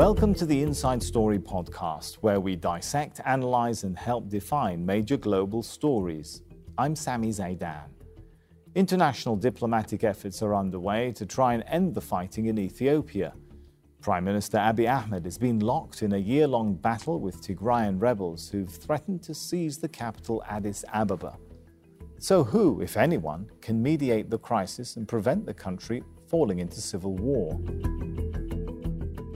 Welcome to the Inside Story podcast, where we dissect, analyze, and help define major global stories. I'm Sami Zeidan. International diplomatic efforts are underway to try and end the fighting in Ethiopia. Prime Minister Abiy Ahmed has been locked in a year long battle with Tigrayan rebels who've threatened to seize the capital Addis Ababa. So, who, if anyone, can mediate the crisis and prevent the country falling into civil war?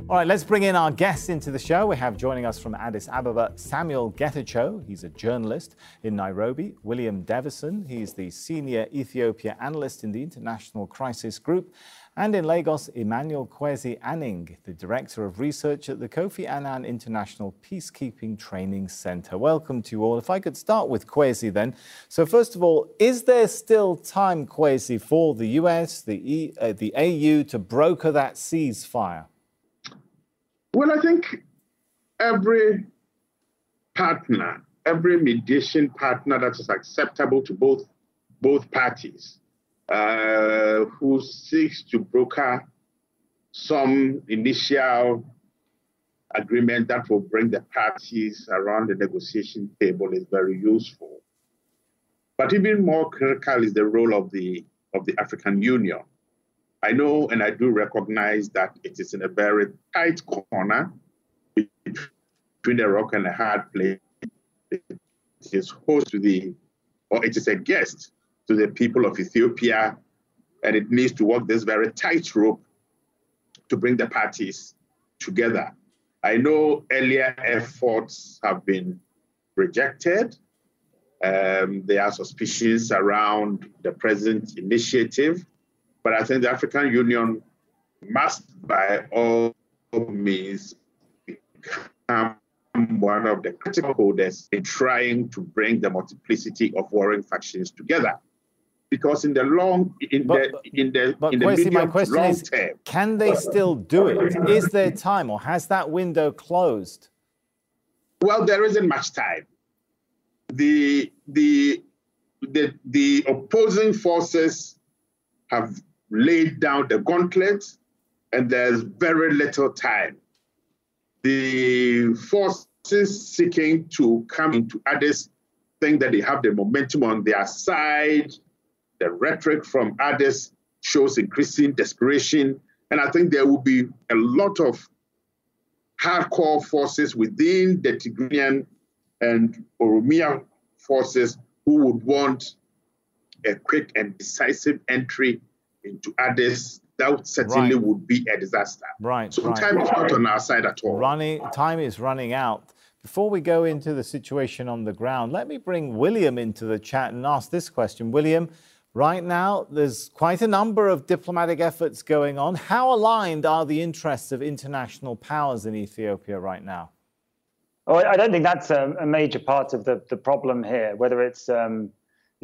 All right, let's bring in our guests into the show. We have joining us from Addis Ababa Samuel Getachew. He's a journalist in Nairobi. William Davison. He's the senior Ethiopia analyst in the International Crisis Group. And in Lagos, Emmanuel Kwesi Aning, the director of research at the Kofi Annan International Peacekeeping Training Center. Welcome to you all. If I could start with Kwesi then. So, first of all, is there still time, Kwesi, for the US, the, e, uh, the AU to broker that ceasefire? Well, I think every partner, every mediation partner that is acceptable to both both parties, uh, who seeks to broker some initial agreement that will bring the parties around the negotiation table is very useful. But even more critical is the role of the of the African Union. I know and I do recognize that it is in a very tight corner between the rock and a hard place. It is host to the, or it is a guest to the people of Ethiopia, and it needs to walk this very tight rope to bring the parties together. I know earlier efforts have been rejected. Um, there are suspicions around the present initiative. But I think the African Union must, by all means, become one of the critical holders in trying to bring the multiplicity of warring factions together. Because in the long, in but, the in the but in the Kwesi, medium my question long is, term, can they still do it? Is there time, or has that window closed? well, there isn't much time. The the the the opposing forces have laid down the gauntlet, and there's very little time. The forces seeking to come into Addis think that they have the momentum on their side. The rhetoric from Addis shows increasing desperation. And I think there will be a lot of hardcore forces within the Tigrayan and Oromia forces who would want a quick and decisive entry into Addis, that certainly Right. would be a disaster. Right, So right. time is not on our side at all. Running time is running out. Before we go into the situation on the ground, let me bring William into the chat and ask this question. William, right now there's quite a number of diplomatic efforts going on. How aligned are the interests of international powers in Ethiopia right now? Oh, I I don't think that's a, a major part of the, the problem here, whether it's um,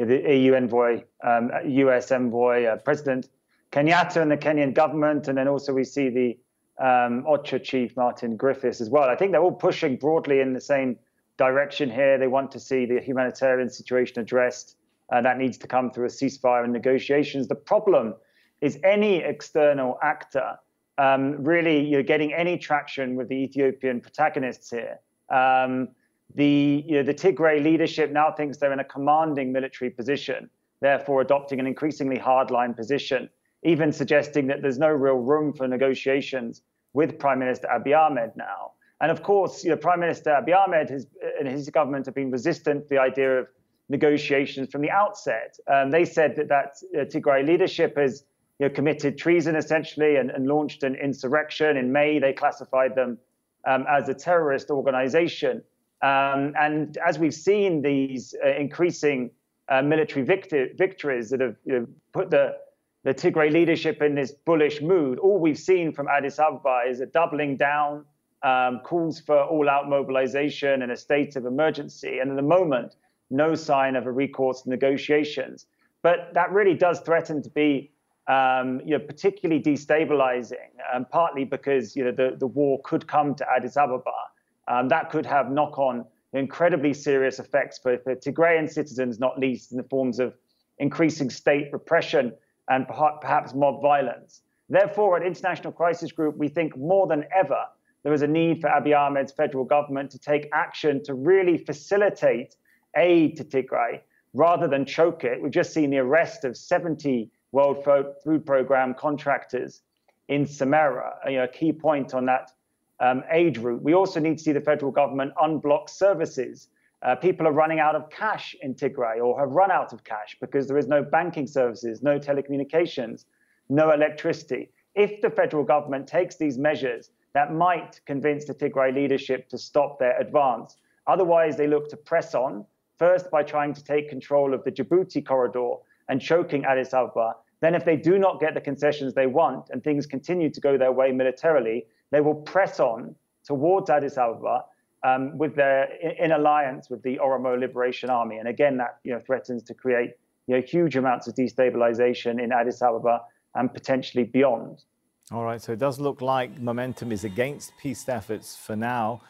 you know, the EU envoy, um, US envoy, uh, President Kenyatta and the Kenyan government, and then also we see the um, OCHA chief, Martin Griffiths, as well. I think they're all pushing broadly in the same direction here. They want to see the humanitarian situation addressed, and that needs to come through a ceasefire and negotiations. The problem is any external actor um, really you're getting any traction with the Ethiopian protagonists here. Um, the you know, the Tigray leadership now thinks they're in a commanding military position, therefore adopting an increasingly hardline position, even suggesting that there's no real room for negotiations with Prime Minister Abiy Ahmed now. And of course, you know, Prime Minister Abiy Ahmed has, and his government have been resistant to the idea of negotiations from the outset. Um, they said that that uh, Tigray leadership has you know, committed treason essentially and, and launched an insurrection. In May, they classified them um, as a terrorist organization. Um, and as we've seen these uh, increasing uh, military victi- victories that have you know, put the, the Tigray leadership in this bullish mood, all we've seen from Addis Ababa is a doubling down, um, calls for all out mobilization and a state of emergency. And at the moment, no sign of a recourse to negotiations. But that really does threaten to be um, you know, particularly destabilizing, um, partly because you know, the, the war could come to Addis Ababa. Um, that could have knock on incredibly serious effects for, for Tigrayan citizens, not least in the forms of increasing state repression and perhaps mob violence. Therefore, at International Crisis Group, we think more than ever there is a need for Abiy Ahmed's federal government to take action to really facilitate aid to Tigray rather than choke it. We've just seen the arrest of 70 World Food Program contractors in Semera, you know, a key point on that um, aid route. We also need to see the federal government unblock services. Uh, people are running out of cash in Tigray or have run out of cash because there is no banking services, no telecommunications, no electricity. If the federal government takes these measures, that might convince the Tigray leadership to stop their advance. Otherwise, they look to press on, first by trying to take control of the Djibouti corridor and choking Addis Ababa. Then, if they do not get the concessions they want and things continue to go their way militarily, they will press on towards Addis Ababa um, with their in, alliance with the Oromo Liberation Army. And again, that you know threatens to create you know, huge amounts of destabilization in Addis Ababa and potentially beyond. All right, so it does look like momentum is against peace efforts for now.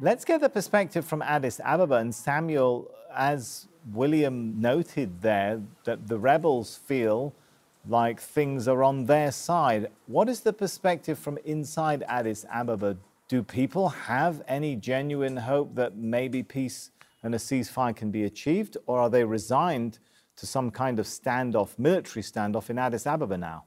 Let's get the perspective from Addis Ababa and Samuel, as William noted there, that the rebels feel like things are on their side. What is the perspective from inside Addis Ababa? Do people have any genuine hope that maybe peace and a ceasefire can be achieved, or are they resigned to some kind of standoff, military standoff in Addis Ababa now?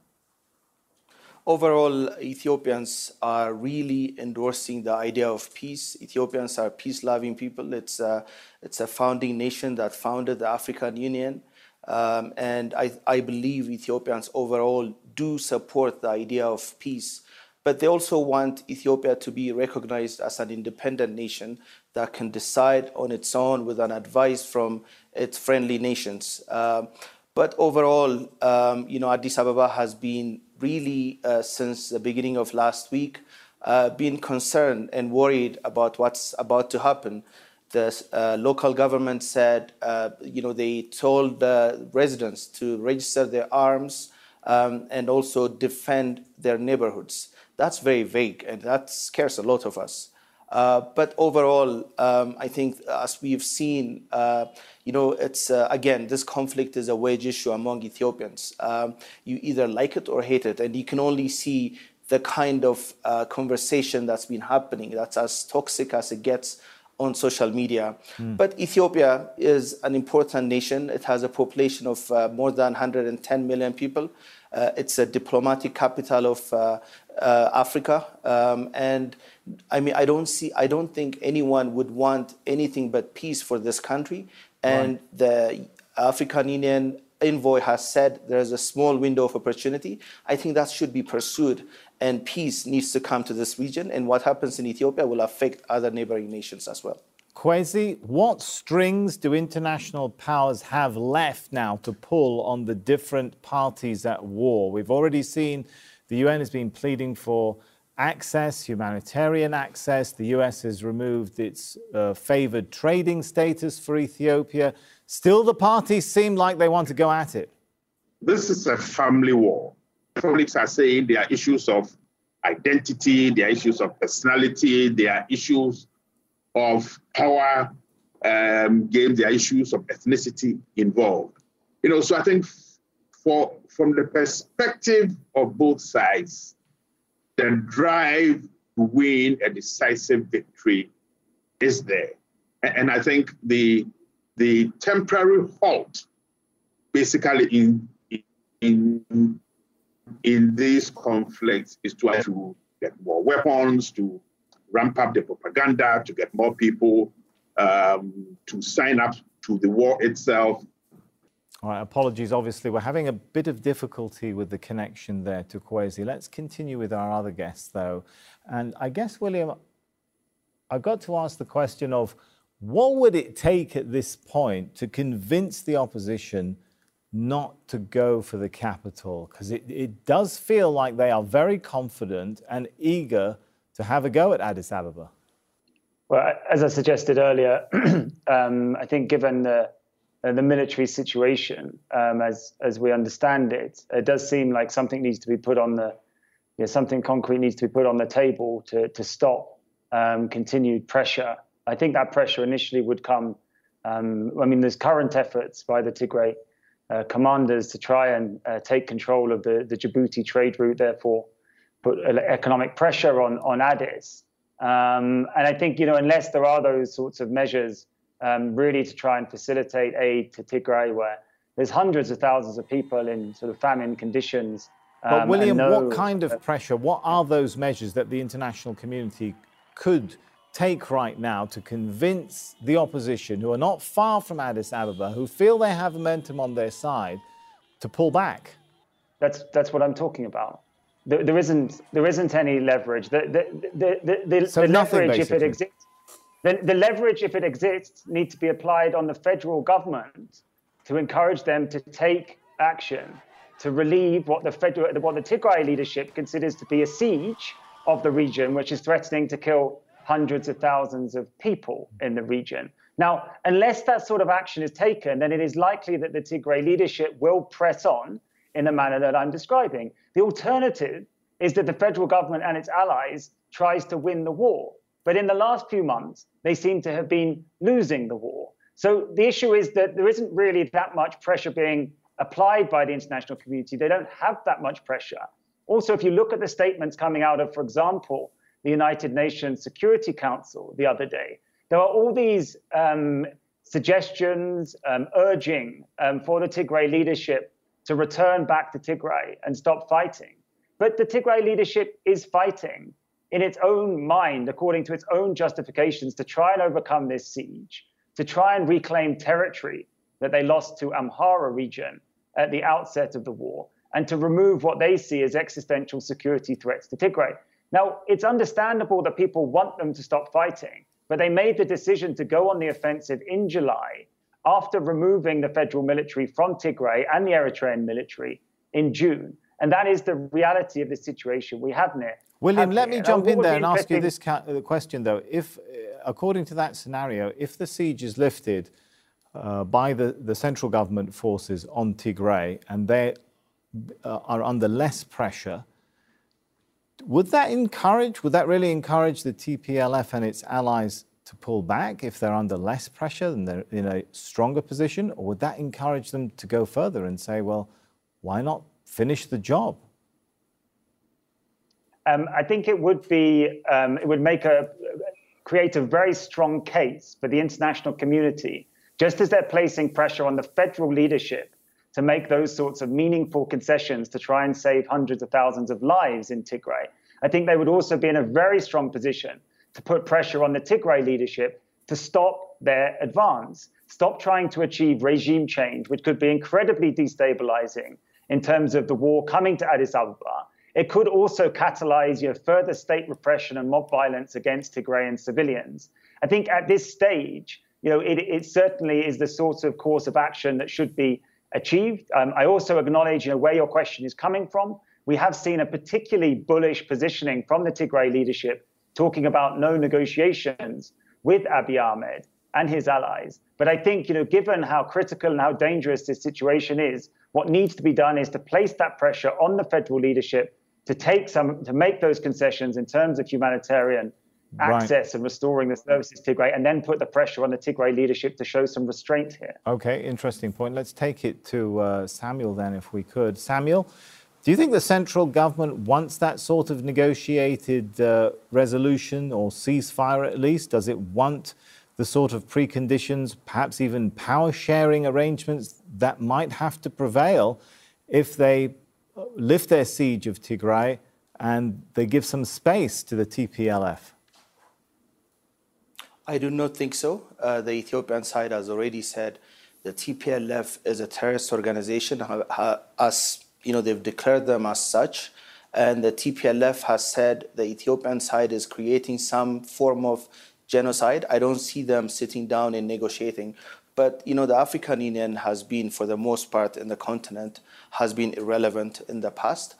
Overall, Ethiopians are really endorsing the idea of peace. Ethiopians are peace-loving people. It's a, it's a founding nation that founded the African Union. Um, and I, I, believe Ethiopians overall do support the idea of peace, but they also want Ethiopia to be recognized as an independent nation that can decide on its own with an advice from its friendly nations. Um, but overall, um, you know, Addis Ababa has been really, uh, since the beginning of last week, uh, been concerned and worried about what's about to happen the uh, local government said, uh, you know, they told the residents to register their arms um, and also defend their neighborhoods. That's very vague, and that scares a lot of us. Uh, but overall, um, I think as we've seen, uh, you know, it's uh, again, this conflict is a wage issue among Ethiopians. Um, you either like it or hate it, and you can only see the kind of uh, conversation that's been happening. That's as toxic as it gets on social media. Mm. But Ethiopia is an important nation. It has a population of uh, more than 110 million people. Uh, it's a diplomatic capital of uh, uh Africa. Um, and I mean, I don't see, I don't think anyone would want anything but peace for this country. And right. the African Union envoy has said there's a small window of opportunity. I think that should be pursued and peace needs to come to this region. And what happens in Ethiopia will affect other neighboring nations as well. Kwesi, what strings do international powers have left now to pull on the different parties at war? We've already seen the UN has been pleading for access, humanitarian access. The US has removed its uh, favored trading status for Ethiopia. Still, the parties seem like they want to go at it. This is a family war conflicts are saying there are issues of identity, there are issues of personality, there are issues of power um, games, there are issues of ethnicity involved. You know, so I think for from the perspective of both sides, the drive to win a decisive victory is there. And I think the the temporary halt basically in in in these conflicts is to, to get more weapons, to ramp up the propaganda, to get more people um, to sign up to the war itself. All right, apologies. Obviously, we're having a bit of difficulty with the connection there to Kwesi. Let's continue with our other guests, though. And I guess, William, I've got to ask the question of what would it take at this point to convince the opposition not to go for the capital? Because it, it does feel like they are very confident and eager to have a go at Addis Ababa. Well, as I suggested earlier, um, I think given the uh, the military situation, um, as as we understand it, it does seem like something needs to be put on the, you know, something concrete needs to be put on the table to to stop um, continued pressure. I think that pressure initially would come. Um, I mean, there's current efforts by the Tigray commanders to try and uh, take control of the, the Djibouti trade route, therefore put economic pressure on, on Addis. Um, and I think, you know, unless there are those sorts of measures um, really to try and facilitate aid to Tigray, where there's hundreds of thousands of people in sort of famine conditions. But um, William, no, what kind of pressure? What are those measures that the international community could take right now to convince the opposition, who are not far from Addis Ababa, who feel they have momentum on their side, to pull back? That's that's what I'm talking about. There, there isn't there isn't any leverage. The the the, the, the, so the nothing, leverage, basically. if it exists, the, the leverage, if it exists, needs to be applied on the federal government to encourage them to take action to relieve what the federal what the Tigray leadership considers to be a siege of the region, which is threatening to kill hundreds of thousands of people in the region. Now, unless that sort of action is taken, then it is likely that the Tigray leadership will press on in the manner that I'm describing. The alternative is that the federal government and its allies tries to win the war. But in the last few months, they seem to have been losing the war. So the issue is that there isn't really that much pressure being applied by the international community. They don't have that much pressure. Also, if you look at the statements coming out of, for example, the United Nations Security Council the other day, there are all these um, suggestions, um, urging um, for the Tigray leadership to return back to Tigray and stop fighting. But the Tigray leadership is fighting in its own mind, according to its own justifications, to try and overcome this siege, to try and reclaim territory that they lost to Amhara region at the outset of the war, and to remove what they see as existential security threats to Tigray. Now, it's understandable that people want them to stop fighting, but they made the decision to go on the offensive in July after removing the federal military from Tigray and the Eritrean military in June. And that is the reality of the situation we have there. William, let me jump in there and ask you this uh, question, though. If, uh, according to that scenario, if the siege is lifted uh, by the, the central government forces on Tigray and they uh, are under less pressure, would that encourage, would that really encourage the TPLF and its allies to pull back if they're under less pressure and they're in a stronger position? Or would that encourage them to go further and say, well, why not finish the job? Um, I think it would be, um, it would make a, create a very strong case for the international community, just as they're placing pressure on the federal leadership to make those sorts of meaningful concessions to try and save hundreds of thousands of lives in Tigray. I think they would also be in a very strong position to put pressure on the Tigray leadership to stop their advance, stop trying to achieve regime change, which could be incredibly destabilizing in terms of the war coming to Addis Ababa. It could also catalyze your further state repression and mob violence against Tigrayan civilians. I think at this stage, you know, it, it certainly is the sort of course of action that should be achieved. Um, I also acknowledge, you know, where your question is coming from. We have seen a particularly bullish positioning from the Tigray leadership talking about no negotiations with Abiy Ahmed and his allies. But I think, you know, given how critical and how dangerous this situation is, what needs to be done is to place that pressure on the federal leadership to take some, to make those concessions in terms of humanitarian access right. and restoring the services to Tigray, and then put the pressure on the Tigray leadership to show some restraint here. Okay, interesting point. Let's take it to uh, Samuel then, if we could. Samuel, do you think the central government wants that sort of negotiated uh, resolution or ceasefire at least? Does it want the sort of preconditions, perhaps even power sharing arrangements that might have to prevail if they uh, lift their siege of Tigray and they give some space to the TPLF? I do not think so. Uh, the Ethiopian side has already said the TPLF is a terrorist organization, as you know, they've declared them as such. And the TPLF has said the Ethiopian side is creating some form of genocide. I don't see them sitting down and negotiating. But you know, the African Union has been, for the most part, in the continent, has been irrelevant in the past.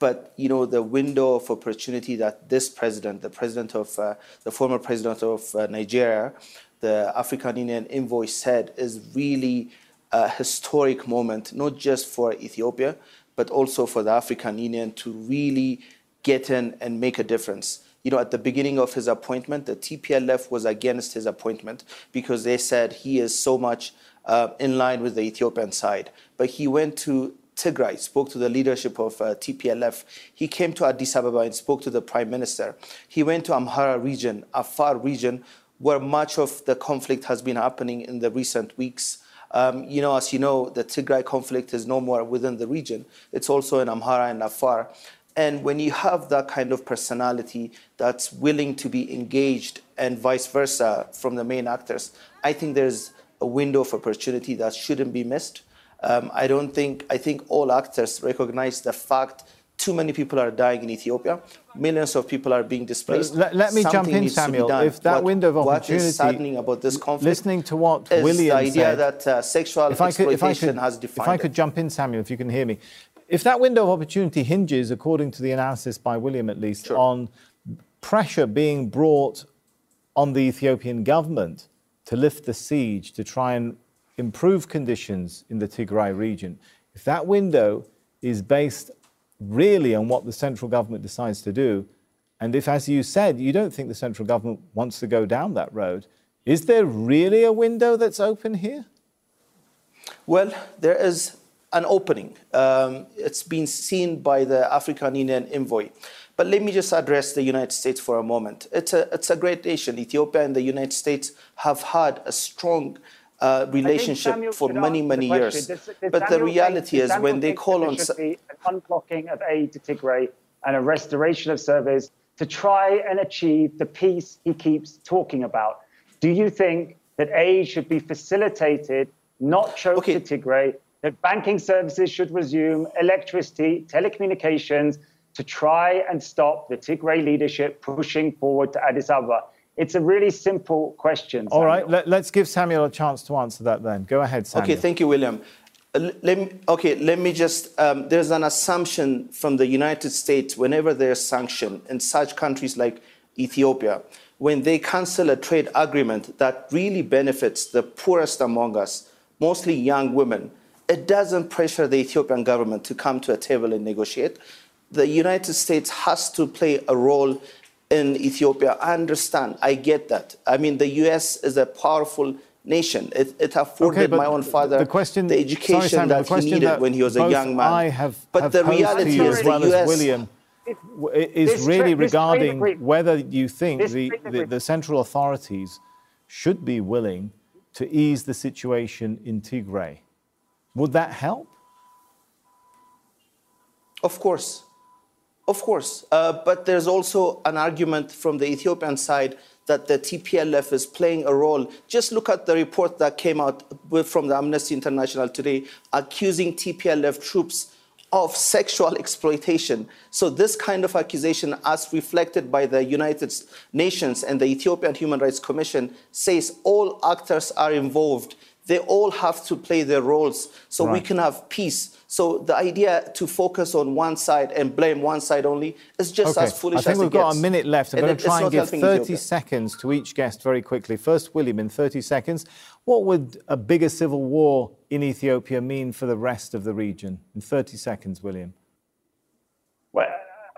But you know, the window of opportunity that this president, the president of uh, the former president of uh, Nigeria, the African Union envoy said, is really a historic moment, not just for Ethiopia, but also for the African Union to really get in and make a difference. You know, at the beginning of his appointment, the TPLF was against his appointment because they said he is so much uh, in line with the Ethiopian side. But he went to Tigray, spoke to the leadership of uh, TPLF. He came to Addis Ababa and spoke to the prime minister. He went to Amhara region, Afar region, where much of the conflict has been happening in the recent weeks. Um, you know, as you know, the Tigray conflict is no more within the region. It's also in Amhara and Afar. And when you have that kind of personality that's willing to be engaged and vice versa from the main actors, I think there's a window of opportunity that shouldn't be missed. Um, I don't think, I think all actors recognize the fact too many people are dying in Ethiopia. Millions of people are being displaced. Let, let me Something jump in, needs to be Samuel. If that What- window of opportunity, What is saddening about this conflict listening to what is William the idea said, that uh, sexual if I could, if I could, has if I could it. jump in, Samuel, if you can hear me, if that window of opportunity hinges, according to the analysis by William at least, Sure. on pressure being brought on the Ethiopian government to lift the siege, to try and improve conditions in the Tigray region, if that window is based really on what the central government decides to do, and if, as you said, you don't think the central government wants to go down that road, is there really a window that's open here? Well, there is an opening. Um, it's been seen by the African Union envoy. But let me just address the United States for a moment. It's a, it's a great nation. Ethiopia and the United States have had a strong uh, relationship for many, many the years. Does- does but the reality think- is when they call on. should be an unblocking of aid to Tigray and a restoration of service to try and achieve the peace he keeps talking about. Do you think that aid should be facilitated, not choked Okay. to Tigray, that banking services should resume, electricity, telecommunications, to try and stop the Tigray leadership pushing forward to Addis Ababa? It's a really simple question. All right, Samuel. let, us give Samuel a chance to answer that then. Go ahead, Samuel. Okay, thank you, William. Uh, let me, okay, let me just. Um, there's an assumption from the United States whenever there's sanction in such countries like Ethiopia, when they cancel a trade agreement that really benefits the poorest among us, mostly young women, it doesn't pressure the Ethiopian government to come to a table and negotiate. The United States has to play a role in Ethiopia. I understand. I get that. I mean, the U.S. is a powerful nation. It, it afforded but my own father the question, the education sorry, Samuel, that the he needed that when he was a young man. I have, but have the reality you is as the well U.S. as William is really trade- regarding agreement- whether you think the, trade the, the central authorities should be willing to ease the situation in Tigray. Would that help? Of course. Of course. Uh, but there's also an argument from the Ethiopian side that the TPLF is playing a role. Just look at the report that came out from the Amnesty International today accusing TPLF troops of sexual exploitation. So, this kind of accusation, as reflected by the United Nations and the Ethiopian Human Rights Commission, says all actors are involved. They all have to play their roles so we can have peace. So the idea to focus on one side and blame one side only is just Okay, as foolish I think as we've got gets. a minute left. I'm And going to try and give 30 Ethiopia. seconds to each guest very quickly. First, William, in 30 seconds, what would a bigger civil war in Ethiopia mean for the rest of the region? In 30 seconds, William. Well,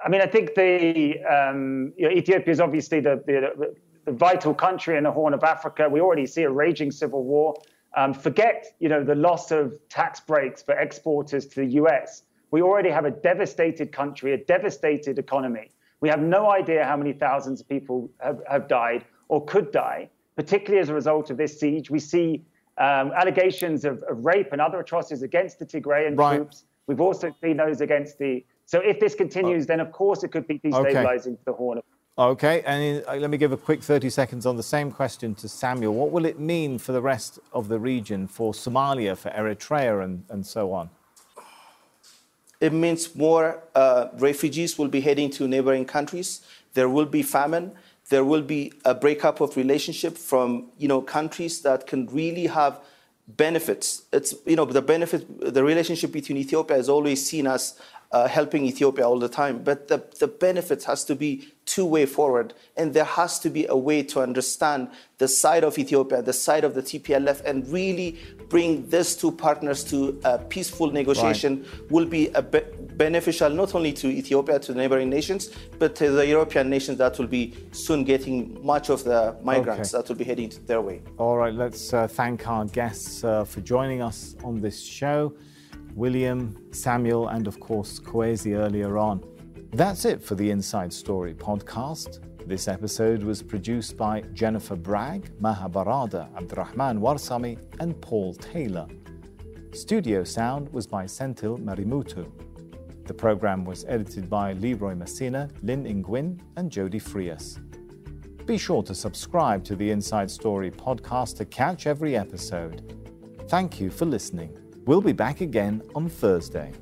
I mean, I think the um, you know, Ethiopia is obviously the, the, the vital country in the Horn of Africa. We already see a raging civil war. Um, forget, you know, the loss of tax breaks for exporters to the U.S. We already have a devastated country, a devastated economy. We have no idea how many thousands of people have, have died or could die, particularly as a result of this siege. We see um, allegations of, of rape and other atrocities against the Tigrayan Right. troops. We've also seen those against the. So if this continues, then of course it could be destabilizing for the Horn of Okay, and uh, let me give a quick 30 seconds on the same question to Samuel. What will it mean for the rest of the region, for Somalia, for Eritrea, and, and so on? It means more uh, refugees will be heading to neighboring countries. There will be famine. There will be a breakup of relationship from you know countries that can really have benefits. It's you know the benefit, the relationship between Ethiopia is always seen as uh, helping Ethiopia all the time, but the, the benefits has to be two way forward, and there has to be a way to understand the side of Ethiopia, the side of the TPLF, and really bring these two partners to a peaceful negotiation will be a be- beneficial not only to Ethiopia, to the neighboring nations, but to the European nations that will be soon getting much of the migrants Okay. that will be heading their way. All right, let's uh, thank our guests uh, for joining us on this show. William, Samuel, and of course, Kwesi earlier on. That's it for the Inside Story podcast. This episode was produced by Jennifer Bragg, Maha Barada, Abdurrahman Warsami, and Paul Taylor. Studio sound was by Sentil Marimutu. The program was edited by Leroy Messina, Lynn Ingwin, and Jody Frias. Be sure to subscribe to the Inside Story podcast to catch every episode. Thank you for listening. We'll be back again on Thursday.